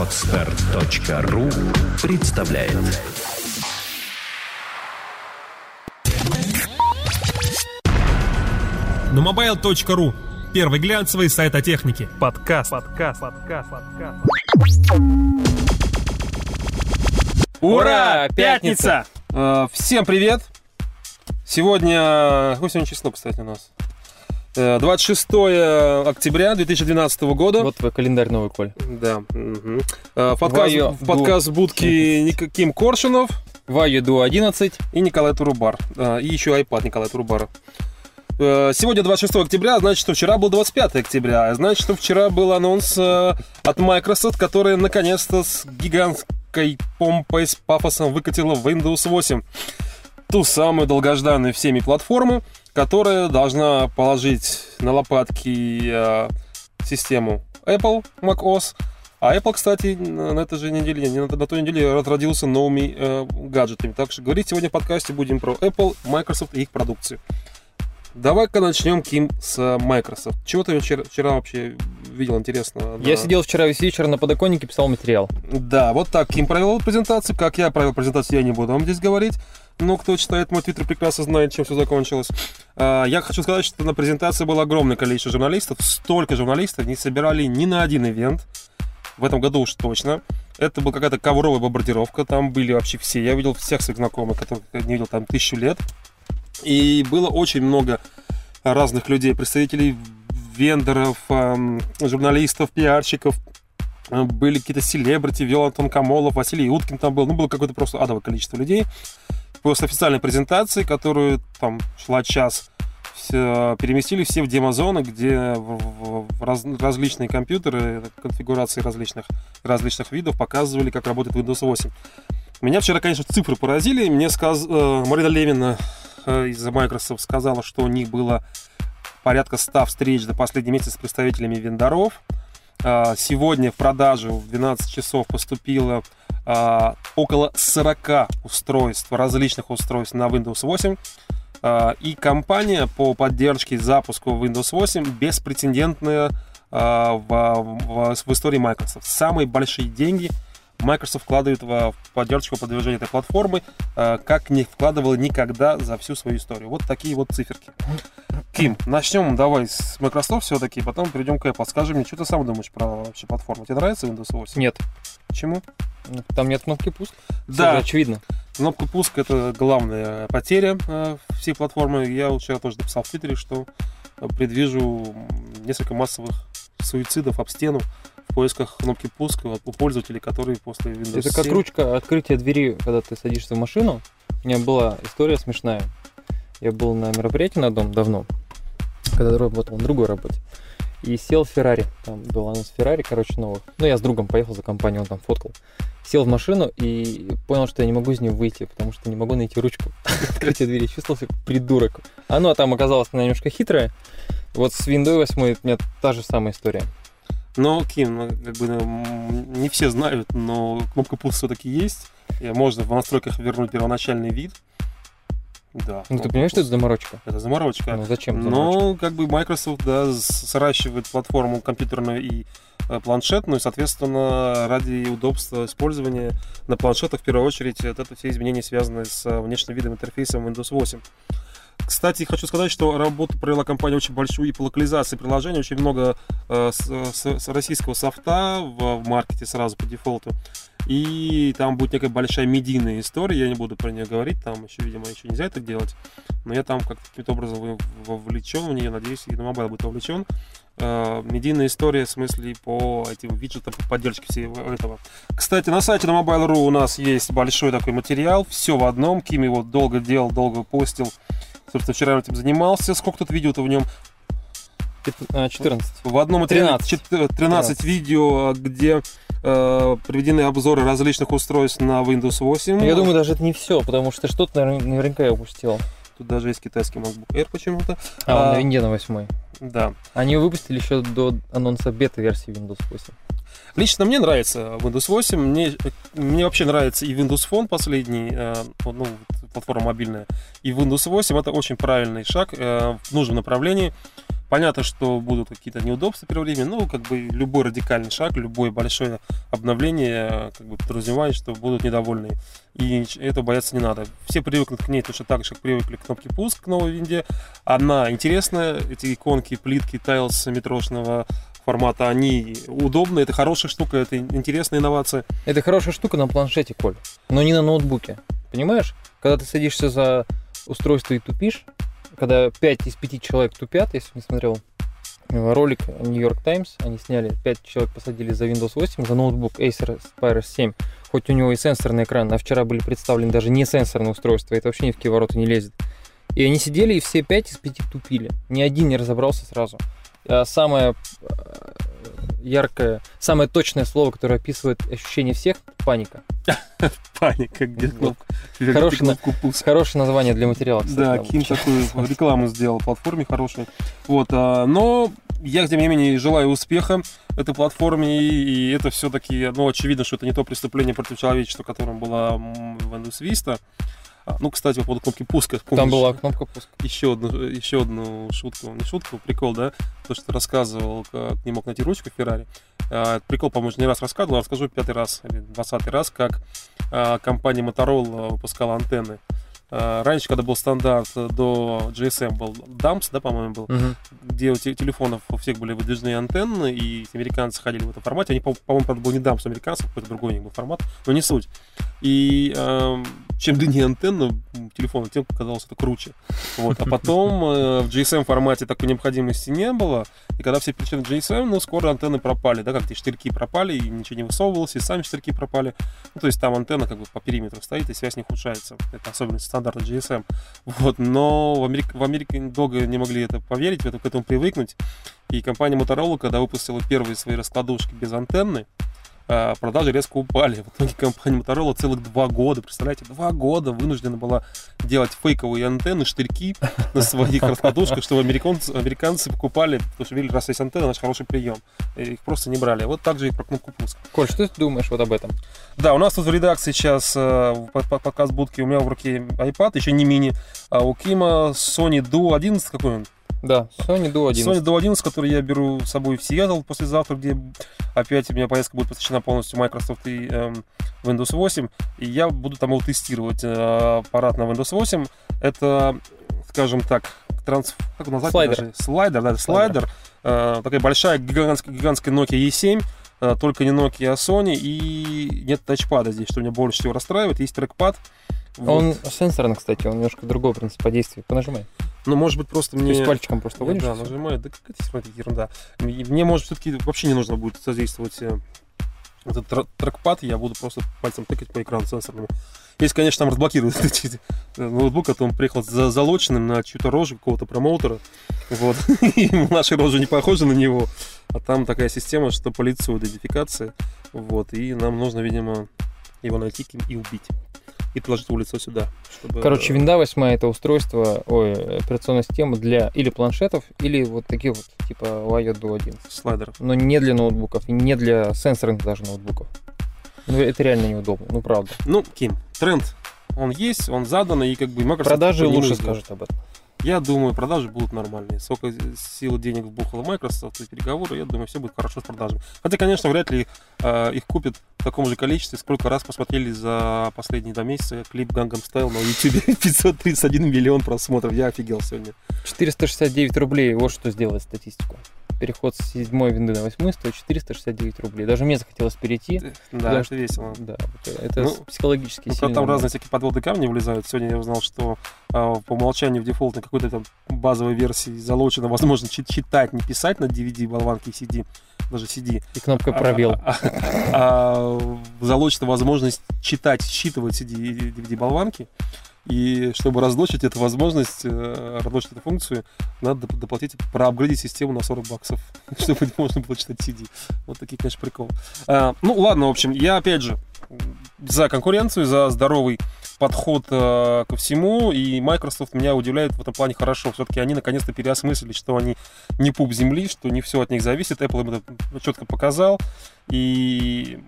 Отстар.ру представляет Numobile.ru Первый глянцевый сайт о технике. Подкаст. Подкаст. Подкаст. Подкаст. Ура! Пятница! Э, Всем привет! Сегодня... Какое сегодня число, кстати, у нас? Э, 26 октября 2012 года. Вот твой календарь новый, Коль. Да. Э, Подкаст, Ваю- подкаст будки Никаким Коршунов Ваю Ду 11. и Николай Турубар. Э, И еще iPad Николая Турубара. Э, Сегодня 26 октября, значит, что вчера был 25 октября. а Значит, что вчера был анонс э, от Microsoft, который наконец-то с гигантской помпой, с пафосом выкатила Windows 8. Ту самую долгожданную всеми платформу, которая должна положить на лопатки э, систему Apple macOS. А Apple, кстати, на этой же неделе, не, на, на той неделе разродился новыми э, гаджетами. Так что говорить сегодня в подкасте будем про Apple, Microsoft и их продукцию. Давай-ка начнем, Ким, с э, Microsoft. Чего ты вчера, вчера вообще видел интересного? Я сидел вчера весь вечер на подоконнике, писал материал. Да, вот так Ким провел презентацию. Как я провел презентацию, я не буду вам здесь говорить. Но кто читает мой твиттер, прекрасно знает, чем все закончилось. А, Я хочу сказать, что на презентации было огромное количество журналистов. Столько журналистов не собирали ни на один ивент. В этом году уж точно. Это была какая-то ковровая бомбардировка. Там были вообще все. Я видел всех своих знакомых, которых не видел там тысячу лет. И было очень много разных людей, представителей вендоров, эм, журналистов, пиарщиков, Э, были какие-то селебрити, Виола Антон Камолов, Василий Уткин там был, ну, было какое-то просто адовое количество людей. После официальной презентации, которую там шла час, все- переместили все в демозоны, где в, в- в раз- различные компьютеры, конфигурации различных, различных видов показывали, как работает Windows 8. Меня вчера, конечно, цифры поразили. Мне сказ... э, Марина Левина э, из Microsoft сказала, что у них было порядка 100 встреч за последний месяц с представителями вендоров. А, Сегодня в продажу в 12 часов поступило а, около 40 устройств, различных устройств на Windows 8. А, И компания по поддержке и запуску Windows 8 беспрецедентная в, в- в истории Microsoft. Самые большие деньги Microsoft вкладывает в поддержку продвижения этой платформы, а, как не вкладывала никогда за всю свою историю. Вот такие вот циферки. Ким, начнем давай с Microsoft все-таки, потом перейдем к Apple. Скажи мне, что ты сам думаешь про вообще платформу? Тебе нравится Windows 8? Нет, Почему? там нет кнопки пуск. Да, же очевидно. кнопка пуск это главная потеря э, всей платформы. Я вчера тоже написал в Твиттере, что э, предвижу несколько массовых суицидов об стену в поисках кнопки пуска у пользователей, которые после Windows Это как 7 ручка открытия двери, когда ты садишься в машину. У меня была история смешная. Я был на мероприятии на одном давно, когда работал на другой работе. И сел в Феррари. Там был анонс Феррари, короче, новых. Ну, я с другом поехал за компанию, он там фоткал. Сел в машину и понял, что я не могу из нее выйти, потому что не могу найти ручку открытия двери. Чувствовал себя придурок. Оно там оказалось немножко хитрое. Вот с Windows 8 у меня та же самая история. Но, Ким, ну, как бы не все знают, но кнопка пуск все-таки есть. И можно в настройках вернуть первоначальный вид. Да. Ну, ты понимаешь, что это заморочка? Это заморочка. Ну, зачем заморочка? Но как бы Microsoft да, сращивает платформу компьютерную и э, планшетную, соответственно, ради удобства использования на планшетах в первую очередь вот это все изменения связаны с э, внешним видом интерфейса Windows 8. Кстати, хочу сказать, что работу провела компания очень большую и по локализации приложения, очень много э, с, с- российского софта в, в маркете сразу по дефолту. И там будет некая большая медийная история, я не буду про нее говорить, там еще, видимо, еще нельзя это делать. Но я там каким-то образом вовлечен в нее, надеюсь, и на Mobile будет вовлечен. Э, медийная история в смысле по этим виджетам, по поддержке всего этого. Кстати, на сайте на Mobile.ru у нас есть большой такой материал, все в одном. Ким его долго делал, долго постил. Собственно, вчера этим занимался. Сколько тут видео-то в нем? Пят- а, 14. В одном материале 13. чет- 13, видео, где э, приведены обзоры различных устройств на Windows 8. Ну, Я думаю, даже это не все, потому что что-то наверня- наверняка я упустил. Тут даже есть китайский MacBook Air почему-то. А, он А. на винде на 8. Да. Они выпустили еще до анонса бета-версии Windows 8. Лично мне нравится Windows 8. Мне, мне вообще нравится и Windows Phone последний, э, ну, платформа мобильная, и Windows 8. Это очень правильный шаг э, в нужном направлении. Понятно, что будут какие-то неудобства первое время, но как бы любой радикальный шаг, любое большое обновление как бы подразумевает, что будут недовольны. И это бояться не надо. Все привыкнут к ней точно так же, как привыкли к кнопке пуск к новой винде. Она интересная, эти иконки, плитки, тайлс метрошного формата, они удобны, это хорошая штука, это интересная инновация. Это хорошая штука на планшете, Коль, но не на ноутбуке. Понимаешь? Когда ты садишься за устройство и тупишь, когда 5 из 5 человек тупят, если не смотрел э, ролик New York Times, они сняли, 5 человек посадили за Windows 8, за ноутбук Acer Aspire 7, хоть у него и сенсорный экран, а вчера были представлены даже не сенсорные устройства, это вообще ни в какие ворота не лезет. И они сидели и все 5 из 5 тупили. Ни один не разобрался сразу. А самое э, яркое, самое точное слово, которое описывает ощущение всех – паника. Паника, где кнопка. Хорошее, на- хорошее название для материала, кстати. Да, Ким такую рекламу сделал платформе хорошей. Вот, а, но я, тем не менее, желаю успеха этой платформе, и, это все-таки, ну, очевидно, что это не то преступление против человечества, которым была м, Windows Vista. А, ну, кстати, по поводу кнопки пуска. Там помнишь, была кнопка пуск. еще одну, еще одну шутку, не шутку, прикол, да, то, что ты рассказывал, как не мог найти ручку в Феррари. А, этот прикол, по-моему, не раз рассказывал, а расскажу пятый раз или двадцатый раз, как а, компания Motorola выпускала антенны. А, Раньше, когда был стандарт до GSM, был DAMS, да, по-моему, был, Мгм. где у те- телефонов у всех были выдвижные антенны, и американцы ходили в этом формате. Они, по- по-моему, правда, был не DAMS у американцев, какой-то другой у них был формат, но не суть. И эм, чем длиннее антенна телефона, тем казалось это круче. Вот. А потом э, в GSM формате такой необходимости не было, и когда все перешли на GSM, ну, скоро антенны пропали, да, как эти штырьки пропали, и ничего не высовывалось, и сами штырьки пропали. Ну, то есть там антенна как бы по периметру стоит, и связь не ухудшается. Это особенность стандарта GSM. Вот. Но в Америке, в Америке долго не могли это поверить, в это, к этому привыкнуть. И компания Motorola, когда выпустила первые свои раскладушки без антенны, продажи резко упали. В итоге компания Motorola целых два года, представляете, два года вынуждена была делать фейковые антенны, штырьки на своих раскладушках, чтобы американцы, американцы покупали, потому что видели, раз есть антенна, значит хороший прием. И их просто не брали. Вот так же и про кнопку пуск. Коль, что ты думаешь вот об этом? Да, у нас тут в редакции сейчас э, по- по- показ будки, у меня в руке iPad, еще не мини, а у Кима Sony Duo 11, какой он? Да, Sony Duo 11. Sony Duo 11, который я беру с собой в Сиэтл послезавтра, где опять у меня поездка будет посвящена полностью Microsoft и эм, Windows 8. И я буду там его тестировать. Э, аппарат на Windows 8. Это, скажем так, транс... как назвать? Слайдер. даже? Слайдер, да, слайдер. Э, такая большая гигантская, гигантская Nokia E7. Э, только не Nokia, а Sony. И нет тачпада здесь, что меня больше всего расстраивает. Есть трекпад. Вот. Он сенсорный, кстати, он немножко другой принцип действия. Понажимай. Ну, может быть, просто То мне... есть пальчиком просто водишь. Да, нажимает. Да какая-то смотри, ерунда. Мне, может, все-таки вообще не нужно будет задействовать э, этот тр- трекпад, я буду просто пальцем тыкать по экрану сенсорному. Если, конечно, там разблокируют э, ноутбук, а то он приехал за залоченным на чью-то рожу какого-то промоутера. Вот. И наши рожи не похожи на него. А там такая система, что по лицу идентификация. Вот. И нам нужно, видимо, его найти и убить. И положить его лицо сюда. Чтобы... Короче, винда 8 это устройство, ой, операционная система для или планшетов, или вот таких вот, типа Huawei Duo 11. слайдеров. Но не для ноутбуков, и не для сенсорных даже ноутбуков. Ну, это реально неудобно, ну правда. Ну, Ким, тренд, он есть, он задан, и как бы Microsoft Продажи лучше скажут об этом. Я думаю, продажи будут нормальные. Сколько сил денег вбухала Microsoft и переговоры, я думаю, все будет хорошо с продажами. Хотя, конечно, вряд ли э, их купят в таком же количестве. Сколько раз посмотрели за последние два месяца клип Gangnam Style на YouTube 531 миллион просмотров. Я офигел сегодня. 469 рублей, вот что сделает статистику. Переход с 7 винды на 8 стоит 469 рублей. Даже мне захотелось перейти. Да, Потому это что- весело. Да, вот это Ну, психологически Ну, сильно. там, разные всякие подводные камни вылезают. Сегодня я узнал, что а, по умолчанию в дефолтной какой-то там базовой версии залочено возможно чи- читать, не писать на DVD, болванке и CD, даже CD. И кнопка пробел. А, а- а залочена возможность читать, считывать CD и DVD болванки. И чтобы разлочить эту возможность, э, разлочить эту функцию, надо доп- доплатить, проапгрейдить систему на 40 баксов, чтобы можно было читать CD. Вот такие, конечно, приколы. А, ну, ладно, в общем, я, опять же, за конкуренцию, за здоровый подход э, ко всему, и Microsoft меня удивляет в этом плане хорошо. Все-таки они наконец-то переосмыслили, что они не пуп земли, что не все от них зависит. Apple им это четко показал. И,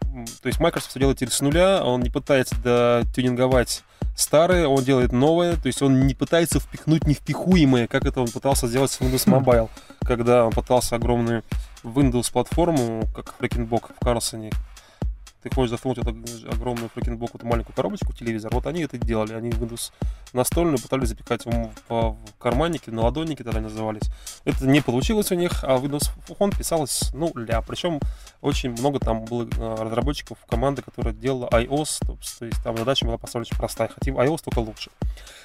то есть Microsoft все делает с нуля, он не пытается дотюнинговать старое, он делает новое, то есть он не пытается впихнуть невпихуемое, как это он пытался сделать с Windows Mobile, когда он пытался огромную Windows-платформу, как Фрекенбок в Карлсоне, ты хочешь засунуть эту огромную фрекенбок, эту маленькую коробочку, телевизор. Вот они это делали. Они Windows настольную пытались запекать в, в, в карманники, на ладонники тогда назывались. Это не получилось у них, а Windows Phone писалось ну ля. Причем очень много там было э, разработчиков команды, которая делала iOS. То есть там задача была очень простая. Хотим iOS только лучше.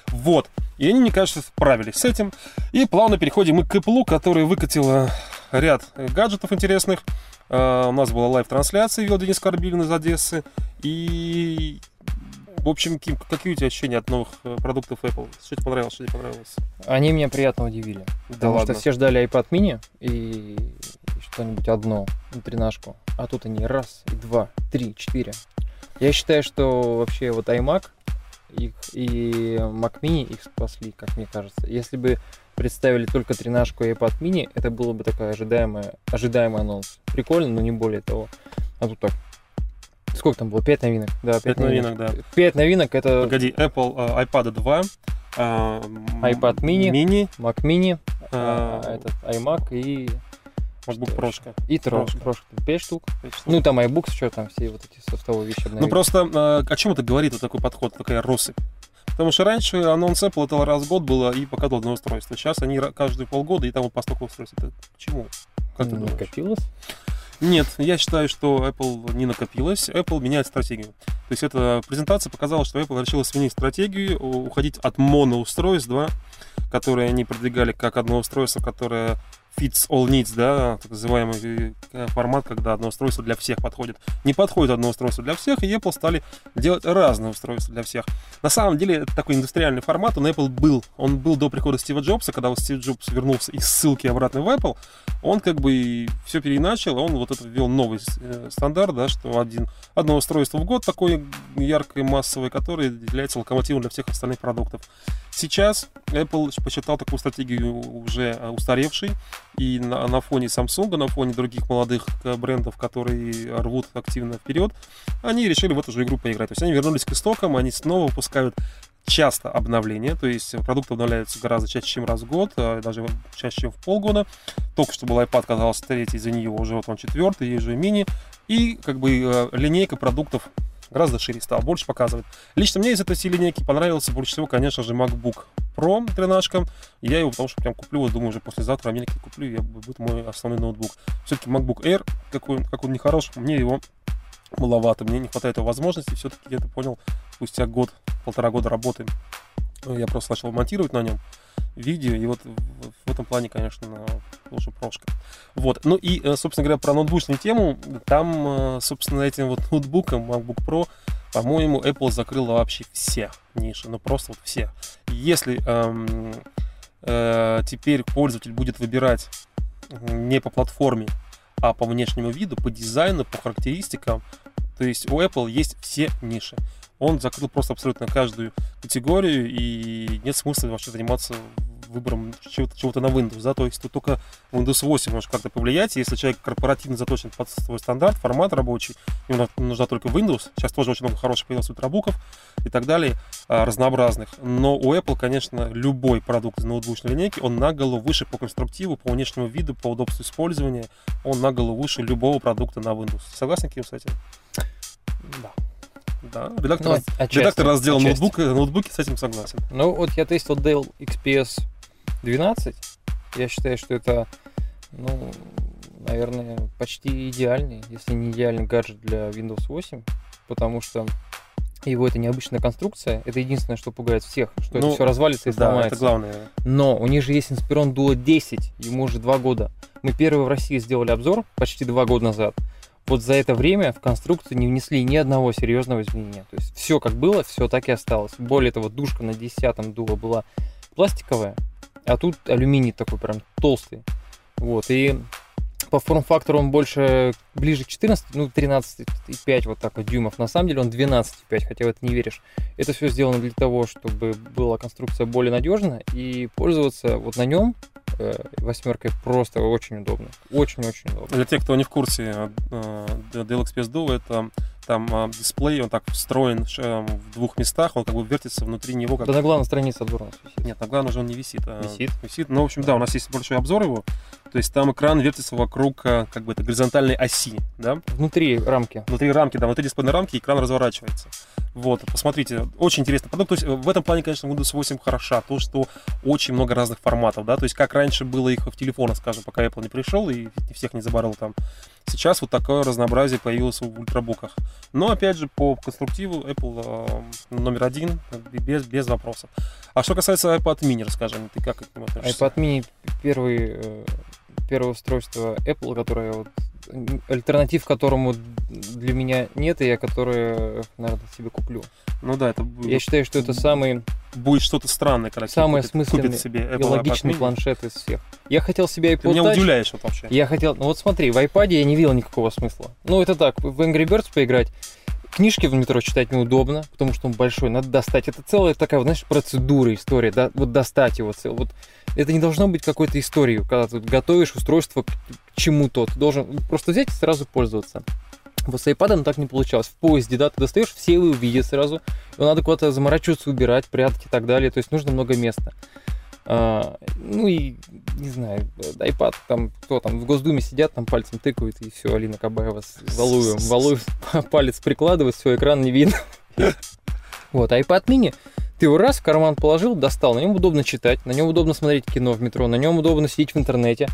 Вот. И они, мне кажется, справились с этим. И плавно переходим мы к Apple, который выкатила ряд гаджетов интересных. Uh, у нас была live-трансляция, вел Денис Карбилин из Одессы. И, в общем, Ким, какие у тебя ощущения от новых э, продуктов Apple? Что тебе понравилось, что не понравилось? Они меня приятно удивили. Да потому ладно. что все ждали iPad mini и что-нибудь одно, внутринашку. А тут они раз, и два, три, четыре. Я считаю, что вообще вот iMac их, и Mac mini их спасли, как мне кажется. Если бы представили только тринашку и iPad mini, это было бы такой ожидаемый, ожидаемый анонс. Прикольно, но не более того. А тут так. Сколько там было? 5 новинок? Да, 5, Пять новинок, да. 5 новинок это Погоди, Apple э, iPad 2, э, iPad mini. mini Mac mini, э, а, этот iMac и, MacBook Pro. и тро- Прошка. прошка. 5 штук. Ну, там iBooks, что там, все вот эти софтовые вещи Ну обновили. просто э, о чем это говорит вот такой подход, такая россыпь? Потому что раньше анонс Apple это раз в год было и показывал одно устройство. Сейчас они каждые полгода и там по столько устройств. Это к чему? Как ты думаешь? Накопилось? Нет, я считаю, что Apple не накопилась. Apple меняет стратегию. То есть эта презентация показала, что Apple решила сменить стратегию, уходить от моноустройств, да, которые они продвигали как одно устройство, которое fits all needs, да, так называемый э, формат, когда одно устройство для всех подходит. Не подходит одно устройство для всех, и Apple стали делать разные устройства для всех. На самом деле, это такой индустриальный формат, он Apple был. Он был до прихода Стива Джобса, когда вот Стив Джобс вернулся из ссылки обратно в Apple, он как бы все переиначил, он вот это ввел новый э, стандарт, да, что один, одно устройство в год такое яркое, массовое, которое является локомотивом для всех остальных продуктов. Сейчас Apple посчитал такую стратегию уже э, устаревшей, и на, на фоне Samsung, на фоне других молодых э, брендов, которые рвут активно вперед, они решили в эту же игру поиграть. То есть они вернулись к истокам, они снова выпускают часто обновления, то есть продукты обновляются гораздо чаще, чем раз в год, а даже чаще, чем в полгода. Только что был iPad, казалось, третий, за нее уже вот он четвертый, есть же мини. И как бы э, линейка продуктов гораздо шире стала, больше показывает. Лично мне из этой всей линейки понравился больше всего, конечно же, MacBook Pro 13. Я его потому что прям куплю, вот думаю, уже послезавтра Америке куплю, я, будет мой основной ноутбук. Все-таки MacBook Air, какой он, как он нехорош, мне его маловато, мне не хватает его возможностей, все-таки я это понял спустя год, полтора года работы. Я просто начал монтировать на нем видео, и вот в, в этом плане, конечно, лучше прошка. Вот, ну и, э, собственно говоря, про ноутбучную тему, там, э, собственно, этим вот ноутбуком MacBook Pro, по-моему, Apple закрыла вообще все ниши, ну просто вот все. Если эм, э, теперь пользователь будет выбирать не по платформе, а по внешнему виду, по дизайну, по характеристикам, то есть у Apple есть все ниши. Он закрыл просто абсолютно каждую категорию, и нет смысла вообще заниматься выбором чего-то, чего-то на Windows, да, то есть тут только Windows 8 может как-то повлиять, если человек корпоративно заточен под свой стандарт, формат рабочий, ему нужна только Windows, сейчас тоже очень много хороших появилось ультрабуков и так далее, а, разнообразных, но у Apple, конечно, любой продукт из ноутбучной линейки, он на голову выше по конструктиву, по внешнему виду, по удобству использования, он на голову выше любого продукта на Windows. Согласен, Ким, с этим? Да. Да, редактор, Ну, раз- отчасти, редактор раздела отчасти. ноутбука, ноутбуки с этим согласен. Ну, вот я тестил Dell XPS 12. Я считаю, что это, ну, наверное, почти идеальный, если не идеальный гаджет для Windows 8, потому что его это необычная конструкция. Это единственное, что пугает всех, что Ну, это все развалится и Да, сломается. это главное. Но у них же есть Inspiron Duo 10, ему уже два года. Мы первый в России сделали обзор почти два года назад. Вот за это время в конструкцию не внесли ни одного серьезного изменения. То есть все как было, все так и осталось. Более того, душка на 10 дуо была пластиковая, а тут алюминий такой прям толстый. Вот, и по форм-фактору он больше ближе к 14, ну 13,5 вот так вот дюймов. На самом деле он 12,5, хотя в это не веришь. Это все сделано для того, чтобы была конструкция более надежна и пользоваться вот на нем э, восьмеркой просто очень удобно. Очень-очень удобно. Для тех, кто не в курсе, э, Dell XPS Duo это там э, дисплей, он так встроен э, в двух местах, он как бы вертится внутри него. Как... Да на главной странице обзора у нас висит. Нет, на главной же он не висит. а Висит? Висит. Ну, в общем, да, у нас есть большой обзор его. То есть там экран вертится вокруг э, как бы это горизонтальной оси, да? Внутри рамки. Внутри рамки, да, внутри дисплейной рамки экран разворачивается. Вот, посмотрите, очень интересный продукт. То есть в этом плане, конечно, Windows 8 хороша. То, что очень много разных форматов, да, то есть как раньше было их в телефонах, скажем, пока Apple не пришел и всех не заборол там. Сейчас вот такое разнообразие появилось в ультрабуках. Но, опять же, по конструктиву Apple э, номер один, без, без вопросов. А что касается iPad mini, расскажи, ты как к нему относишься? iPad mini первый, э, первое устройство Apple, которое вот альтернатив которому для меня нет, и я которое, наверное, себе куплю. Ну да, это будет, Я считаю, что это самый, будет что-то странное, когда самый купит, смысленный купит себе и Apple iPad логичный mini. планшет из всех. Я хотел себе Ты iPod меня Touch. удивляешь вот вообще. Я хотел, ну вот смотри, в iPad я не видел никакого смысла. Ну это так, в Angry Birds поиграть. Книжки в метро читать неудобно, потому что он большой, надо достать. Это целая такая, знаешь, процедура, история, да, вот достать его цел. Вот это не должно быть какой-то историей, когда ты готовишь устройство к чему-то. Ты должен просто взять и сразу пользоваться. Вот с iPad так не получалось. В поезде, да, ты достаешь, все его увидят сразу. Его надо куда-то заморачиваться, убирать, прятать и так далее. То есть нужно много места. А, ну и, не знаю, iPad, там, кто там в Госдуме сидят, там пальцем тыкают, и все, Алина Кабаева с. Валуев палец прикладывает, все, экран не видно. Вот, iPad mini, ты его раз в карман положил, достал, на нем удобно читать, на нем удобно смотреть кино в метро, на нем удобно сидеть в интернете.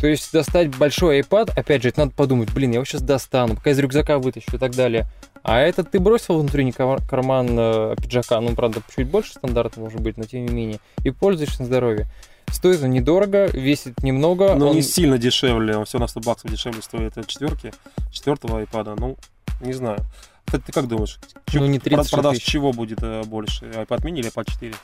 То есть достать большой iPad, опять же, это надо подумать, блин, я его сейчас достану, пока из рюкзака вытащу и так далее. А этот ты бросил внутренний кар- карман э, пиджака, ну, правда, чуть больше стандарта может быть, но тем не менее, и пользуешься на здоровье. Стоит он недорого, весит немного. Но он- Ну, не сильно дешевле, он все на 100 баксов дешевле стоит от четверки, четвертого iPad, ну, не знаю. Ты, ты как думаешь, Ну, не про- 36 продаж тысяч. чего будет э, больше, iPad mini или iPad 4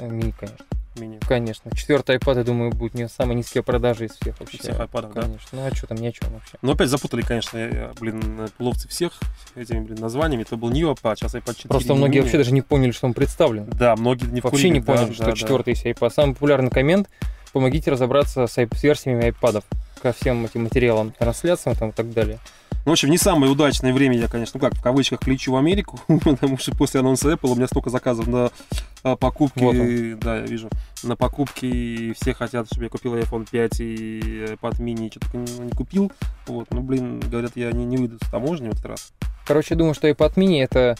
Э, мини, конечно. Mini? Конечно. Четвертый iPad, я думаю, будет не самые низкие продажи из всех вообще. всех iPad'ов, да? Конечно. Ну а что там, ни о чем вообще. Ну, опять запутали, конечно, блин, ловцы всех этими, блин, названиями. Это был New iPad, сейчас iPad 4. Просто многие вообще даже не поняли, что он представлен. Да, многие не вообще вкурили, не да, поняли, да, что да. четвертый есть iPad. Самый популярный коммент помогите разобраться с версиями iPad ко всем этим материалам, трансляциям там, и так далее. Ну, в общем, не самое удачное время я, конечно, ну как, в кавычках, лечу в Америку, потому что после анонса Apple у меня столько заказов на а, покупки, Вот да, я вижу, на покупки, и все хотят, чтобы я купил iPhone 5 и iPad mini, что-то не, не купил, вот, ну, блин, говорят, я не, не выйду с таможни в этот раз. Короче, я думаю, что iPad mini это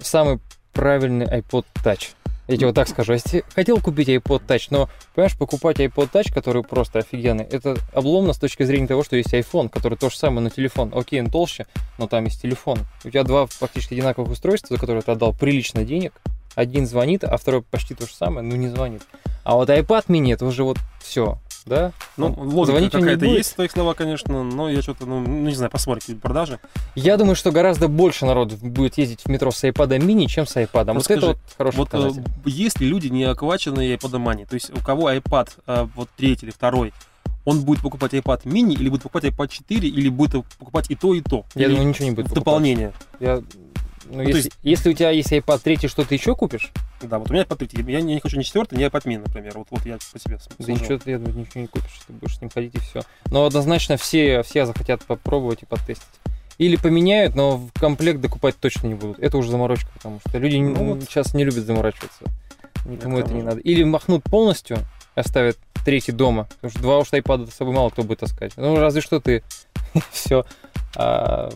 самый правильный iPod Touch. Я тебе вот так скажу. Если хотел купить iPod Touch, но, понимаешь, покупать iPod Touch, который просто офигенный, это обломно с точки зрения того, что есть iPhone, который то же самое, но телефон. Окей, он толще, но там есть телефон. У тебя два фактически одинаковых устройства, за которые ты отдал прилично денег. Один звонит, а второй почти то же самое, но не звонит. А вот iPad mini это уже вот все, да? Ну, Он логика какая-то есть в твоих словах, конечно, но я что-то, ну, не знаю, посмотрим, какие продажи. Я думаю, что гораздо больше народу будет ездить в метро с iPad mini, чем с iPad. Вот скажи, это вот хороший Вот э, показатель. есть ли люди, не охваченные iPad Money? То есть у кого iPad э, вот третий или второй, он будет покупать iPad mini или будет покупать iPad 4 или будет покупать и то, и то? Я Или думаю, ничего не будет покупать. дополнение. Я, ну, то если, есть- если у тебя есть iPad 3, что ты еще купишь, Да, вот у меня iPad 3. Я не, не хочу ни четвертый, ни iPad mini, например. Вот, вот я по себе да ничего ты, я думаю, ничего не купишь, ты будешь с ним ходить и все. Но однозначно все, все захотят попробовать и потестить. Или поменяют, но в комплект докупать точно не будут. Это уже заморочка, потому что люди Ну вот. сейчас не любят заморачиваться. Никому Это это не надо. Или махнут полностью, оставят третий дома. Потому что два уж iPad с собой мало кто будет таскать. Ну, разве что ты. Все. Да.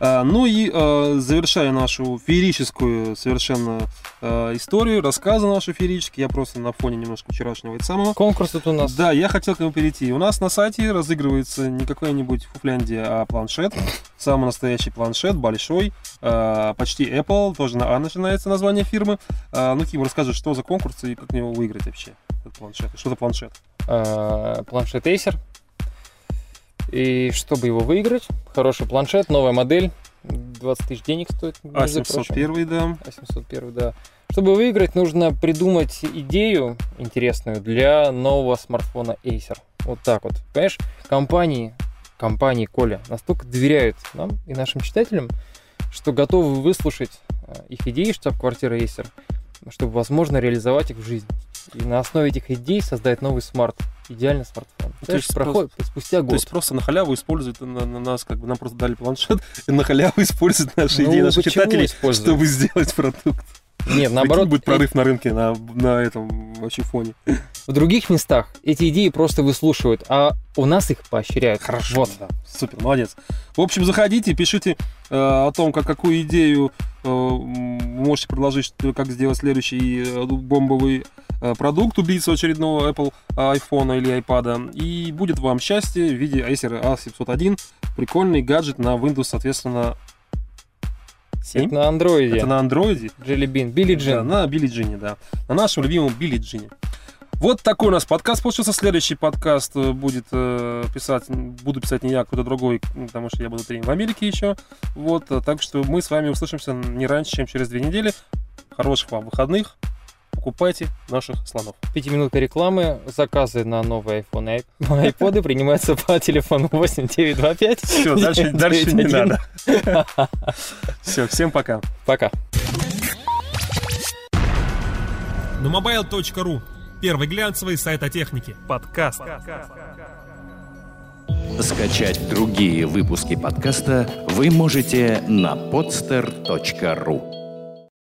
А, ну и э, завершая нашу феерическую совершенно э, историю, рассказы наши феерические, я просто на фоне немножко вчерашнего и самого. конкурс тут у нас. Да, я хотел к нему перейти. У нас на сайте разыгрывается не какой-нибудь фуфляндия, а планшет. Самый настоящий планшет, большой, э, почти Apple, тоже на А начинается название фирмы. Э, ну, Ким, расскажи, что за конкурс и как его выиграть вообще, этот планшет? Что за планшет? э, планшет Acer. И чтобы его выиграть, хороший планшет, новая модель, 20 тысяч денег стоит. между прочим. А701, да. А701, да. Чтобы выиграть, нужно придумать идею интересную для нового смартфона Acer. Вот так вот. Понимаешь, компании, компании Коля настолько доверяют нам и нашим читателям, что готовы выслушать э, их идеи штаб-квартиры Acer, чтобы, возможно, реализовать их в жизнь. И на основе этих идей создать новый смарт, идеальный смартфон. То То есть проходит спустя То год. есть просто на халяву используют на, на нас, как бы нам просто дали планшет, и на халяву используют наши Ну, идеи читателей, используют? чтобы сделать продукт. Нет, Наоборот, будет прорыв на рынке на, на этом вообще фоне. в других местах эти идеи просто выслушивают, а у нас их поощряют. Вот. Да, супер, молодец. В общем, заходите, пишите э, о том, как, какую идею э, можете предложить, как сделать следующий э, бомбовый э, продукт, убийцу очередного Apple iPhone или iPad. И будет вам счастье в виде Acer A701. Прикольный гаджет на Windows, соответственно, 7. Это на андроиде. Это на андроиде. Jelly Bean, Billy Да, Jean. на Билли Джине, да. На нашем любимом Билли Джине. Вот такой у нас подкаст получился. Следующий подкаст э, будет э, писать, буду писать не я, а кто-то другой, потому что я буду тренинг в Америке еще. Вот, э, так что мы с вами услышимся не раньше, чем через две недели. Хороших вам выходных. Покупайте наших слонов. Пятиминутка рекламы. Заказы на новые iPhone и iPod принимаются по телефону 8925. Все, дальше, дальше не 91. надо. Все, всем пока. Пока. Numobile.ru Первый глянцевый сайт о технике. Подкаст. Скачать другие выпуски подкаста вы можете на podster.ru